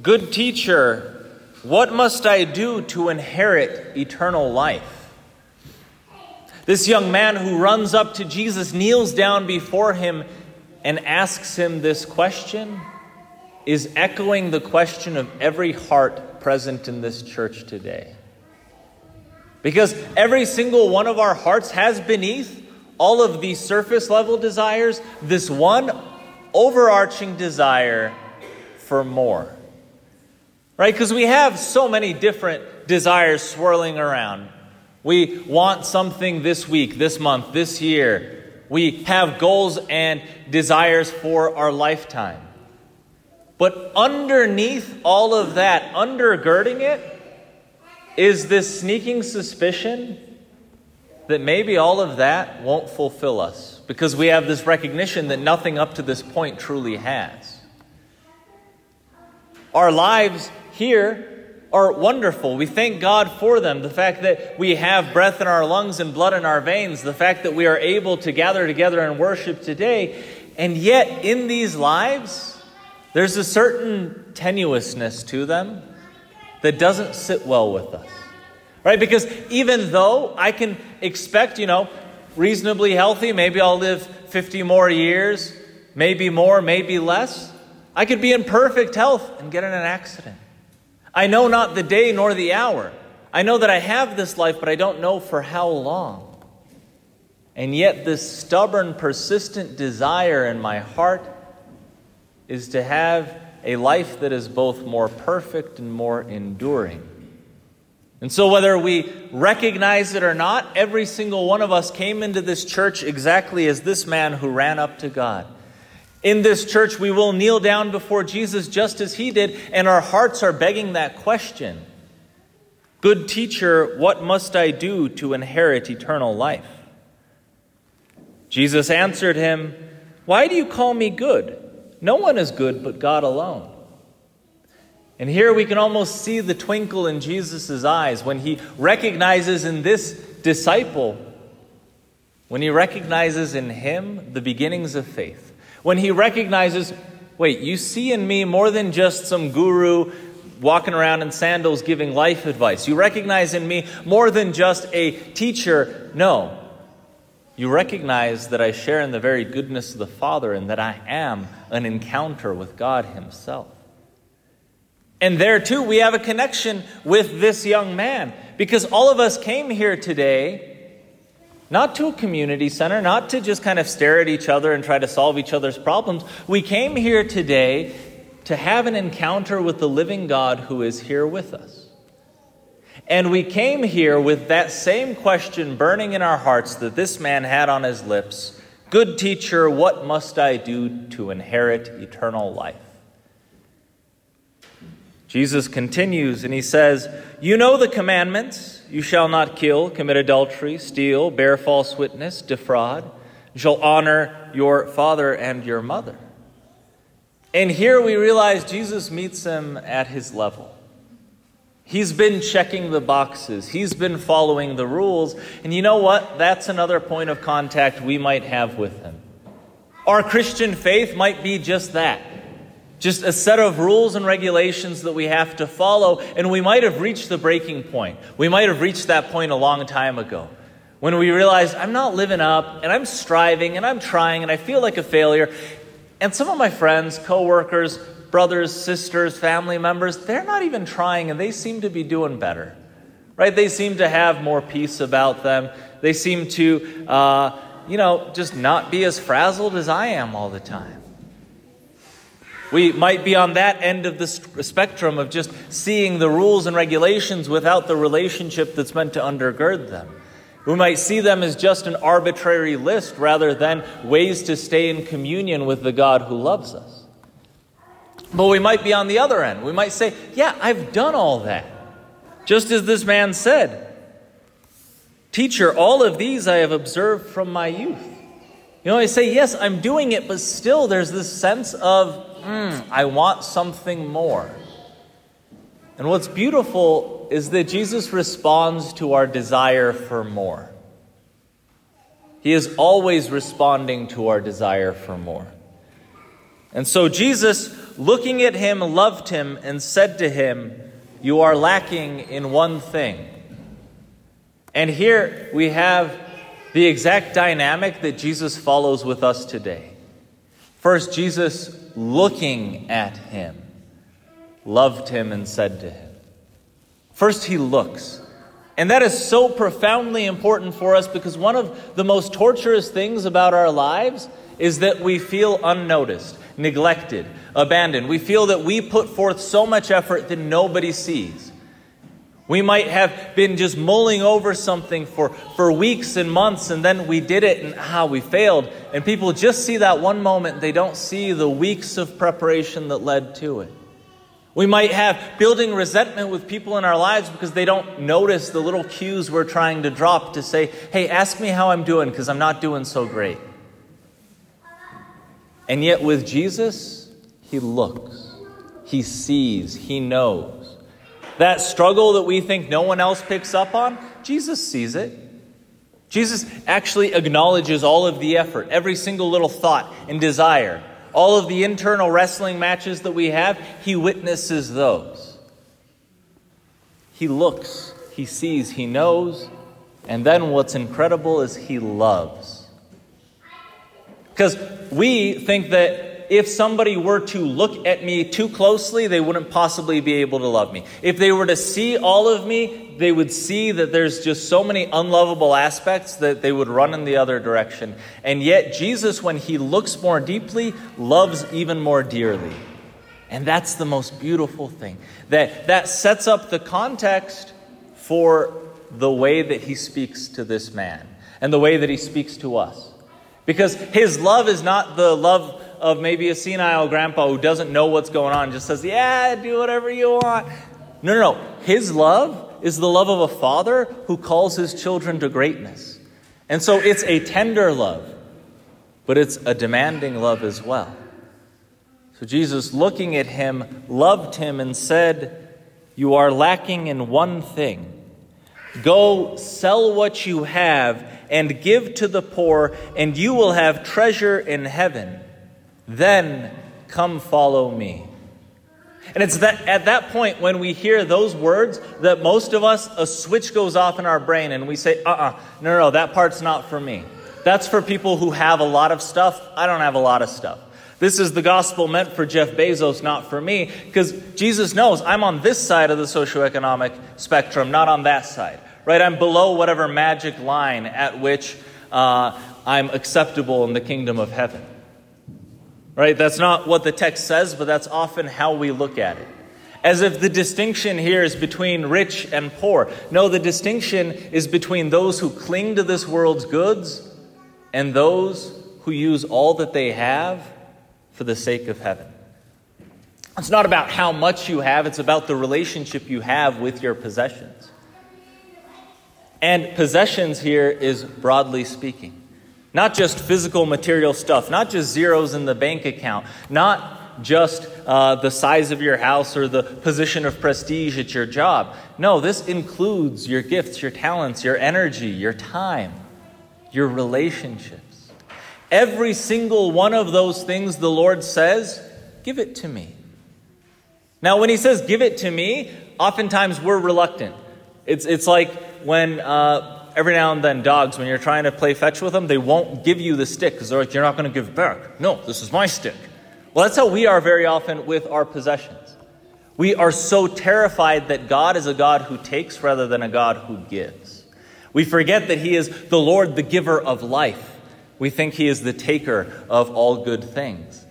Good teacher, what must I do to inherit eternal life? This young man who runs up to Jesus, kneels down before him, and asks him this question is echoing the question of every heart present in this church today. Because every single one of our hearts has beneath all of these surface level desires this one overarching desire for more. Right? Because we have so many different desires swirling around. We want something this week, this month, this year. We have goals and desires for our lifetime. But underneath all of that, undergirding it, is this sneaking suspicion that maybe all of that won't fulfill us because we have this recognition that nothing up to this point truly has. Our lives here are wonderful. We thank God for them. The fact that we have breath in our lungs and blood in our veins, the fact that we are able to gather together and worship today. And yet, in these lives, there's a certain tenuousness to them that doesn't sit well with us. Right? Because even though I can expect, you know, reasonably healthy, maybe I'll live 50 more years, maybe more, maybe less, I could be in perfect health and get in an accident. I know not the day nor the hour. I know that I have this life, but I don't know for how long. And yet, this stubborn, persistent desire in my heart is to have a life that is both more perfect and more enduring. And so, whether we recognize it or not, every single one of us came into this church exactly as this man who ran up to God. In this church, we will kneel down before Jesus just as he did, and our hearts are begging that question Good teacher, what must I do to inherit eternal life? Jesus answered him, Why do you call me good? No one is good but God alone. And here we can almost see the twinkle in Jesus' eyes when he recognizes in this disciple, when he recognizes in him the beginnings of faith. When he recognizes, wait, you see in me more than just some guru walking around in sandals giving life advice. You recognize in me more than just a teacher. No. You recognize that I share in the very goodness of the Father and that I am an encounter with God Himself. And there too, we have a connection with this young man because all of us came here today not to a community center, not to just kind of stare at each other and try to solve each other's problems. We came here today to have an encounter with the living God who is here with us. And we came here with that same question burning in our hearts that this man had on his lips Good teacher, what must I do to inherit eternal life? Jesus continues and he says, You know the commandments you shall not kill, commit adultery, steal, bear false witness, defraud. You shall honor your father and your mother. And here we realize Jesus meets him at his level. He's been checking the boxes, he's been following the rules. And you know what? That's another point of contact we might have with him. Our Christian faith might be just that just a set of rules and regulations that we have to follow, and we might have reached the breaking point. We might have reached that point a long time ago when we realized I'm not living up, and I'm striving, and I'm trying, and I feel like a failure. And some of my friends, coworkers, brothers, sisters, family members, they're not even trying, and they seem to be doing better. Right? They seem to have more peace about them. They seem to, uh, you know, just not be as frazzled as I am all the time. We might be on that end of the spectrum of just seeing the rules and regulations without the relationship that's meant to undergird them. We might see them as just an arbitrary list rather than ways to stay in communion with the God who loves us. But we might be on the other end. We might say, Yeah, I've done all that. Just as this man said, Teacher, all of these I have observed from my youth. You know, I say, Yes, I'm doing it, but still there's this sense of mm, I want something more. And what's beautiful is that Jesus responds to our desire for more. He is always responding to our desire for more. And so Jesus looking at him, loved him and said to him, You are lacking in one thing. And here we have the exact dynamic that Jesus follows with us today. First, Jesus looking at him, loved him and said to him. First, he looks. And that is so profoundly important for us because one of the most torturous things about our lives is that we feel unnoticed, neglected, abandoned. We feel that we put forth so much effort that nobody sees. We might have been just mulling over something for, for weeks and months, and then we did it, and ah, we failed. And people just see that one moment, they don't see the weeks of preparation that led to it. We might have building resentment with people in our lives because they don't notice the little cues we're trying to drop to say, hey, ask me how I'm doing because I'm not doing so great. And yet, with Jesus, he looks, he sees, he knows. That struggle that we think no one else picks up on, Jesus sees it. Jesus actually acknowledges all of the effort, every single little thought and desire, all of the internal wrestling matches that we have, he witnesses those. He looks, he sees, he knows, and then what's incredible is he loves. Because we think that if somebody were to look at me too closely, they wouldn't possibly be able to love me. If they were to see all of me, they would see that there's just so many unlovable aspects that they would run in the other direction. And yet, Jesus, when he looks more deeply, loves even more dearly. And that's the most beautiful thing. That, that sets up the context for the way that he speaks to this man and the way that he speaks to us. Because his love is not the love of maybe a senile grandpa who doesn't know what's going on, just says, Yeah, do whatever you want. No, no, no. His love is the love of a father who calls his children to greatness. And so it's a tender love, but it's a demanding love as well. So Jesus, looking at him, loved him and said, You are lacking in one thing. Go sell what you have and give to the poor, and you will have treasure in heaven. Then come follow me. And it's that, at that point when we hear those words that most of us, a switch goes off in our brain and we say, uh uh-uh, uh, no, no, that part's not for me. That's for people who have a lot of stuff. I don't have a lot of stuff. This is the gospel meant for Jeff Bezos, not for me, because Jesus knows I'm on this side of the socioeconomic spectrum, not on that side. Right? I'm below whatever magic line at which uh, I'm acceptable in the kingdom of heaven. Right? That's not what the text says, but that's often how we look at it. As if the distinction here is between rich and poor. No, the distinction is between those who cling to this world's goods and those who use all that they have for the sake of heaven. It's not about how much you have, it's about the relationship you have with your possessions. And possessions here is broadly speaking. Not just physical material stuff, not just zeros in the bank account, not just uh, the size of your house or the position of prestige at your job. No, this includes your gifts, your talents, your energy, your time, your relationships. Every single one of those things the Lord says, give it to me. Now, when He says, give it to me, oftentimes we're reluctant. It's, it's like when. Uh, every now and then dogs, when you're trying to play fetch with them, they won't give you the stick because they're like, you're not going to give back. No, this is my stick. Well, that's how we are very often with our possessions. We are so terrified that God is a God who takes rather than a God who gives. We forget that He is the Lord, the giver of life. We think He is the taker of all good things.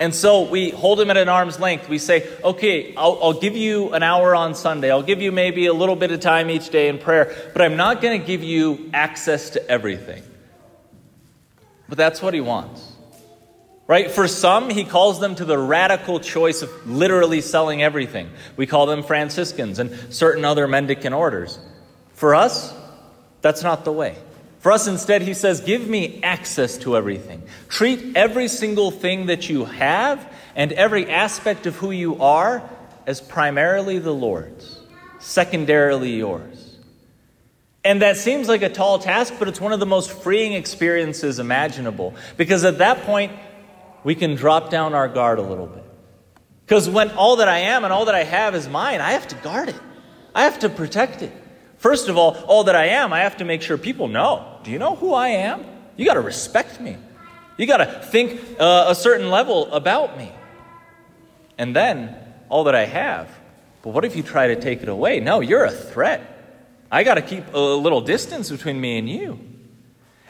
And so we hold him at an arm's length. We say, okay, I'll, I'll, give you an hour on Sunday. I'll give you maybe a little bit of time each day in prayer, but I'm not going to give you access to everything. But that's what he wants. Right? For some, he calls them to the radical choice of literally selling everything. We call them Franciscans and certain other mendicant orders. For us, that's not the way. For us, instead, he says, Give me access to everything. Treat every single thing that you have and every aspect of who you are as primarily the Lord's, secondarily yours. And that seems like a tall task, but it's one of the most freeing experiences imaginable. Because at that point, we can drop down our guard a little bit. Because when all that I am and all that I have is mine, I have to guard it, I have to protect it. First of all, all that I am, I have to make sure people know. Do you know who I am? You got to respect me. You got to think uh, a certain level about me. And then, all that I have. But what if you try to take it away? No, you're a threat. I got to keep a little distance between me and you.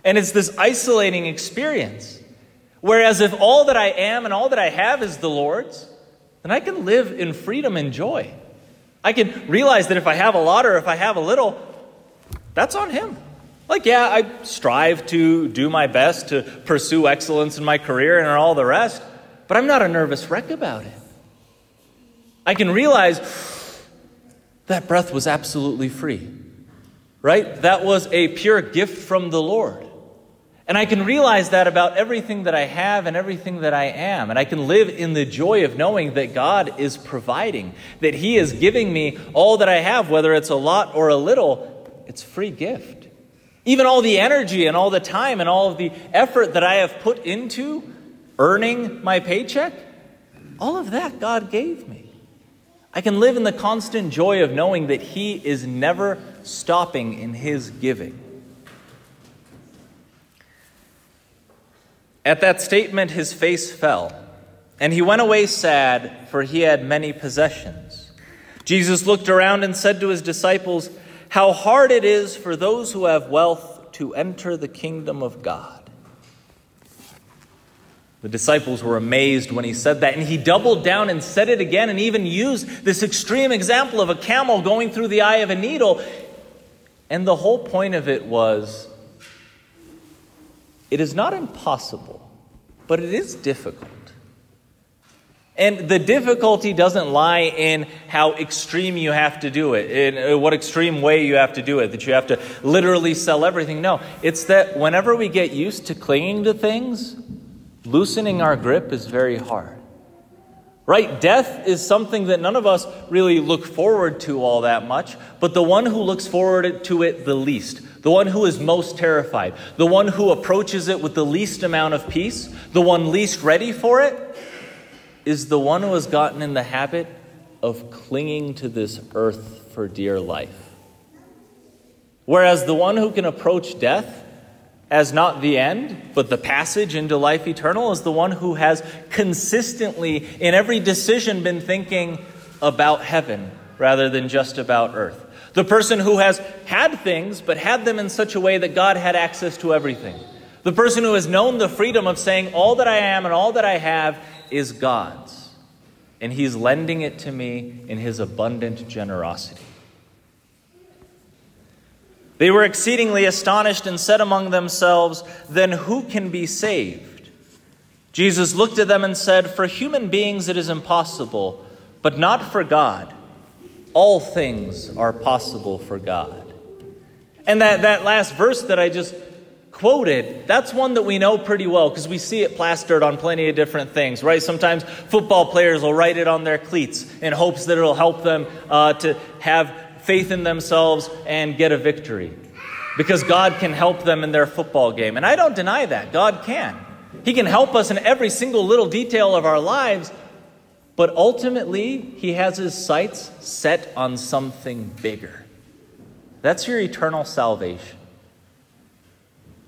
And it's this isolating experience. Whereas if all that I am and all that I have is the Lord's, then I can live in freedom and joy. I can realize that if I have a lot or if I have a little, that's on Him. Like, yeah, I strive to do my best to pursue excellence in my career and all the rest, but I'm not a nervous wreck about it. I can realize that breath was absolutely free, right? That was a pure gift from the Lord. And I can realize that about everything that I have and everything that I am. And I can live in the joy of knowing that God is providing, that He is giving me all that I have, whether it's a lot or a little, it's free gift. Even all the energy and all the time and all of the effort that I have put into earning my paycheck, all of that God gave me. I can live in the constant joy of knowing that He is never stopping in His giving. At that statement, his face fell, and he went away sad, for he had many possessions. Jesus looked around and said to his disciples, How hard it is for those who have wealth to enter the kingdom of God. The disciples were amazed when he said that, and he doubled down and said it again, and even used this extreme example of a camel going through the eye of a needle. And the whole point of it was it is not impossible, but it is difficult. And the difficulty doesn't lie in how extreme you have to do it, in uh, what extreme way you have to do it, that you have to literally sell everything. No, it's that whenever we get used to clinging to things, Loosening our grip is very hard. Right? Death is something that none of us really look forward to all that much, but the one who looks forward to it the least, the one who is most terrified, the one who approaches it with the least amount of peace, the one least ready for it, is the one who has gotten in the habit of clinging to this earth for dear life. Whereas the one who can approach death as not the end, but the passage into life eternal, is the one who has consistently, in every decision, been thinking about heaven rather than just about earth. The person who has had things, but had them in such a way that God had access to everything. The person who has known the freedom of saying, All that I am and all that I have is God's. And He's lending it to me in His abundant generosity. They were exceedingly astonished and said among themselves, Then who can be saved? Jesus looked at them and said, For human beings it is impossible, but not for God. All things are possible for God. And that, that last verse that I just quoted, that's one that we know pretty well because we see it plastered on plenty of different things, right? Sometimes football players will write it on their cleats in hopes that it'll help them uh, to have faith in themselves and get a victory. Because God can help them in their football game. And I don't deny that. God can. He can help us in every single little detail of our lives. But ultimately, He has His sights set on something bigger. That's your eternal salvation.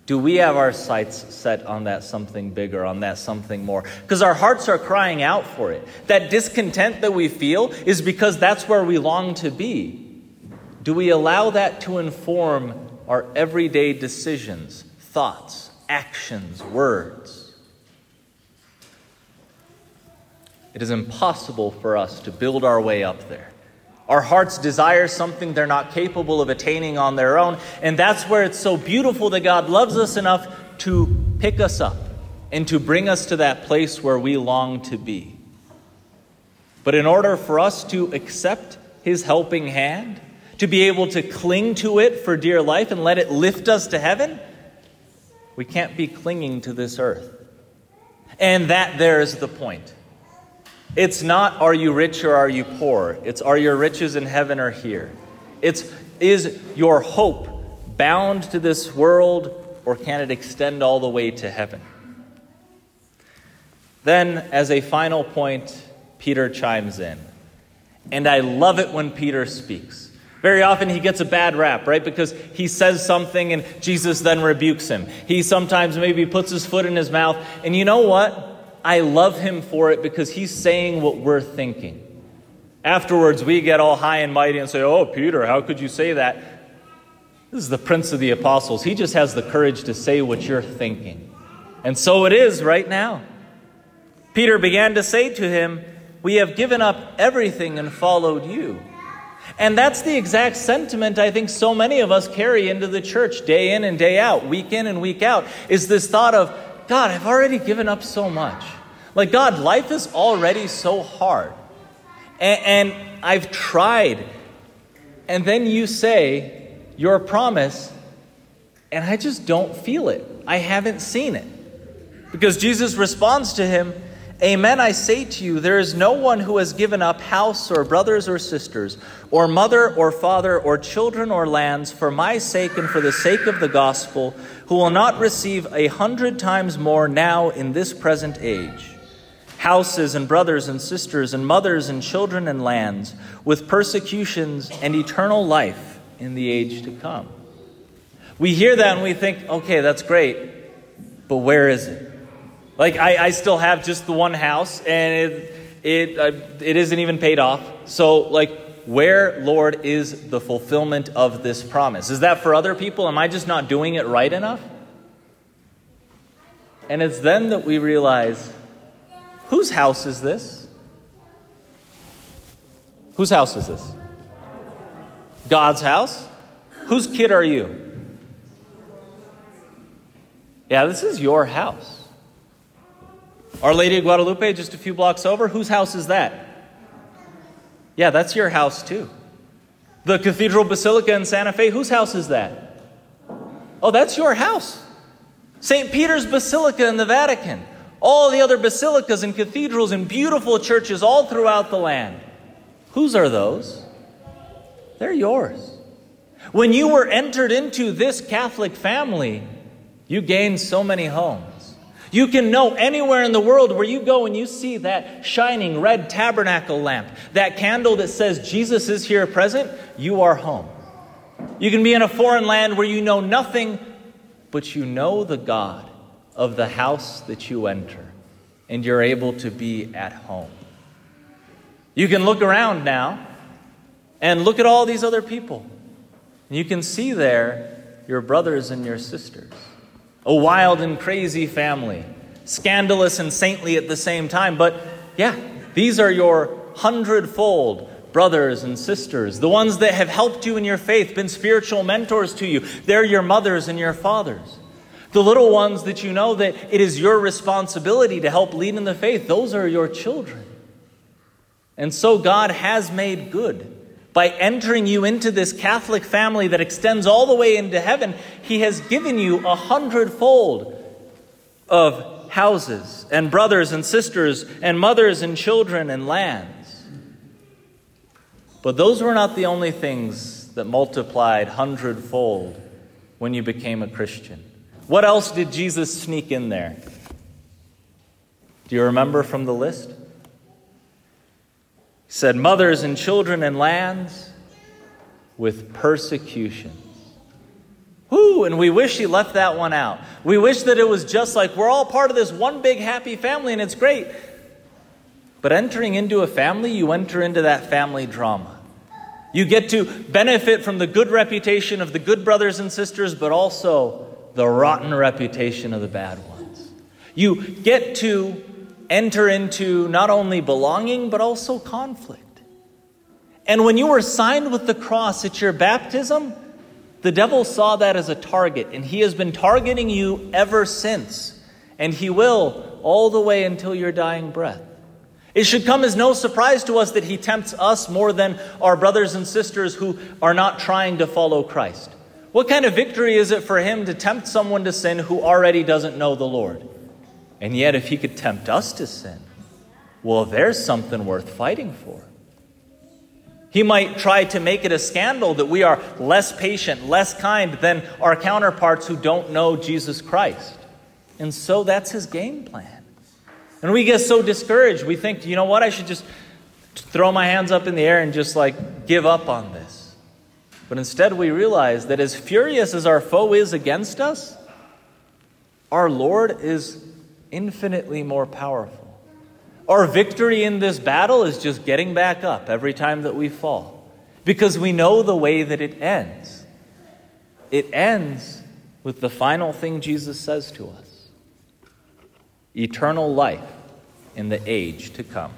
Do we have our sights set on that something bigger, on that something more? Because our hearts are crying out for it. That discontent that we feel is because that's where we long to be. Do we allow that to inform our everyday decisions, thoughts, actions, words? It is impossible for us to build our way up there. Our hearts desire something they're not capable of attaining on their own, and that's where it's so beautiful that God loves us enough to pick us up and to bring us to that place where we long to be. But in order for us to accept His helping hand, to be able to cling to it for dear life and let it lift us to heaven, we can't be clinging to this earth. And that there is the point. It's not are you rich or are you poor? It's are your riches in heaven or here? It's is your hope bound to this world or can it extend all the way to heaven? Then, as a final point, Peter chimes in. And I love it when Peter speaks. Very often he gets a bad rap, right? Because he says something and Jesus then rebukes him. He sometimes maybe puts his foot in his mouth. And you know what? I love him for it because he's saying what we're thinking. Afterwards, we get all high and mighty and say, Oh, Peter, how could you say that? This is the Prince of the Apostles. He just has the courage to say what you're thinking. And so it is right now. Peter began to say to him, We have given up everything and followed you. And that's the exact sentiment I think so many of us carry into the church day in and day out, week in and week out, is this thought of, God, I've already given up so much. Like, God, life is already so hard. And, and I've tried. And then you say your promise, and I just don't feel it. I haven't seen it. Because Jesus responds to him, Amen, I say to you, there is no one who has given up house or brothers or sisters, or mother or father, or children or lands for my sake and for the sake of the gospel, who will not receive a hundred times more now in this present age houses and brothers and sisters and mothers and children and lands, with persecutions and eternal life in the age to come. We hear that and we think, okay, that's great, but where is it? Like, I, I still have just the one house and it, it, uh, it isn't even paid off. So, like, where, Lord, is the fulfillment of this promise? Is that for other people? Am I just not doing it right enough? And it's then that we realize Whose house is this? Whose house is this? God's house? Whose kid are you? Yeah, this is your house. Our Lady of Guadalupe, just a few blocks over, whose house is that? Yeah, that's your house too. The Cathedral Basilica in Santa Fe, whose house is that? Oh, that's your house. St. Peter's Basilica in the Vatican all the other basilicas and cathedrals and beautiful churches all throughout the land. Whose are those? They're yours. When you were entered into this Catholic family, you gained so many homes. You can know anywhere in the world where you go and you see that shining red tabernacle lamp, that candle that says Jesus is here present, you are home. You can be in a foreign land where you know nothing, but you know the God of the house that you enter, and you're able to be at home. You can look around now and look at all these other people. And You can see there your brothers and your sisters, a wild and crazy family, scandalous and saintly at the same time. But yeah, these are your hundredfold brothers and sisters, the ones that have helped you in your faith, been spiritual mentors to you. They're your mothers and your fathers. The little ones that you know that it is your responsibility to help lead in the faith, those are your children. And so God has made good. By entering you into this Catholic family that extends all the way into heaven, He has given you a hundredfold of houses and brothers and sisters and mothers and children and lands. But those were not the only things that multiplied hundredfold when you became a Christian. What else did Jesus sneak in there? Do you remember from the list? He said, Mothers and children and lands with persecutions. Whoo, and we wish he left that one out. We wish that it was just like we're all part of this one big happy family and it's great. But entering into a family, you enter into that family drama. You get to benefit from the good reputation of the good brothers and sisters, but also the rotten reputation of the bad ones. You get to enter into not only belonging, but also conflict. And when you were signed with the cross at your baptism, the devil saw that as a target, and he has been targeting you ever since. And he will all the way until your dying breath. It should come as no surprise to us that he tempts us more than our brothers and sisters who are not trying to follow Christ. What kind of victory is it for him to tempt someone to sin who already doesn't know the Lord? And yet, if he could tempt us to sin, well, there's something worth fighting for. He might try to make it a scandal that we are less patient, less kind than our counterparts who don't know Jesus Christ. And so that's his game plan. And we get so discouraged, we think, you know what, I should just throw my hands up in the air and just like give up on this. But instead, we realize that as furious as our foe is against us, our Lord is infinitely more powerful. Our victory in this battle is just getting back up every time that we fall because we know the way that it ends. It ends with the final thing Jesus says to us eternal life in the age to come.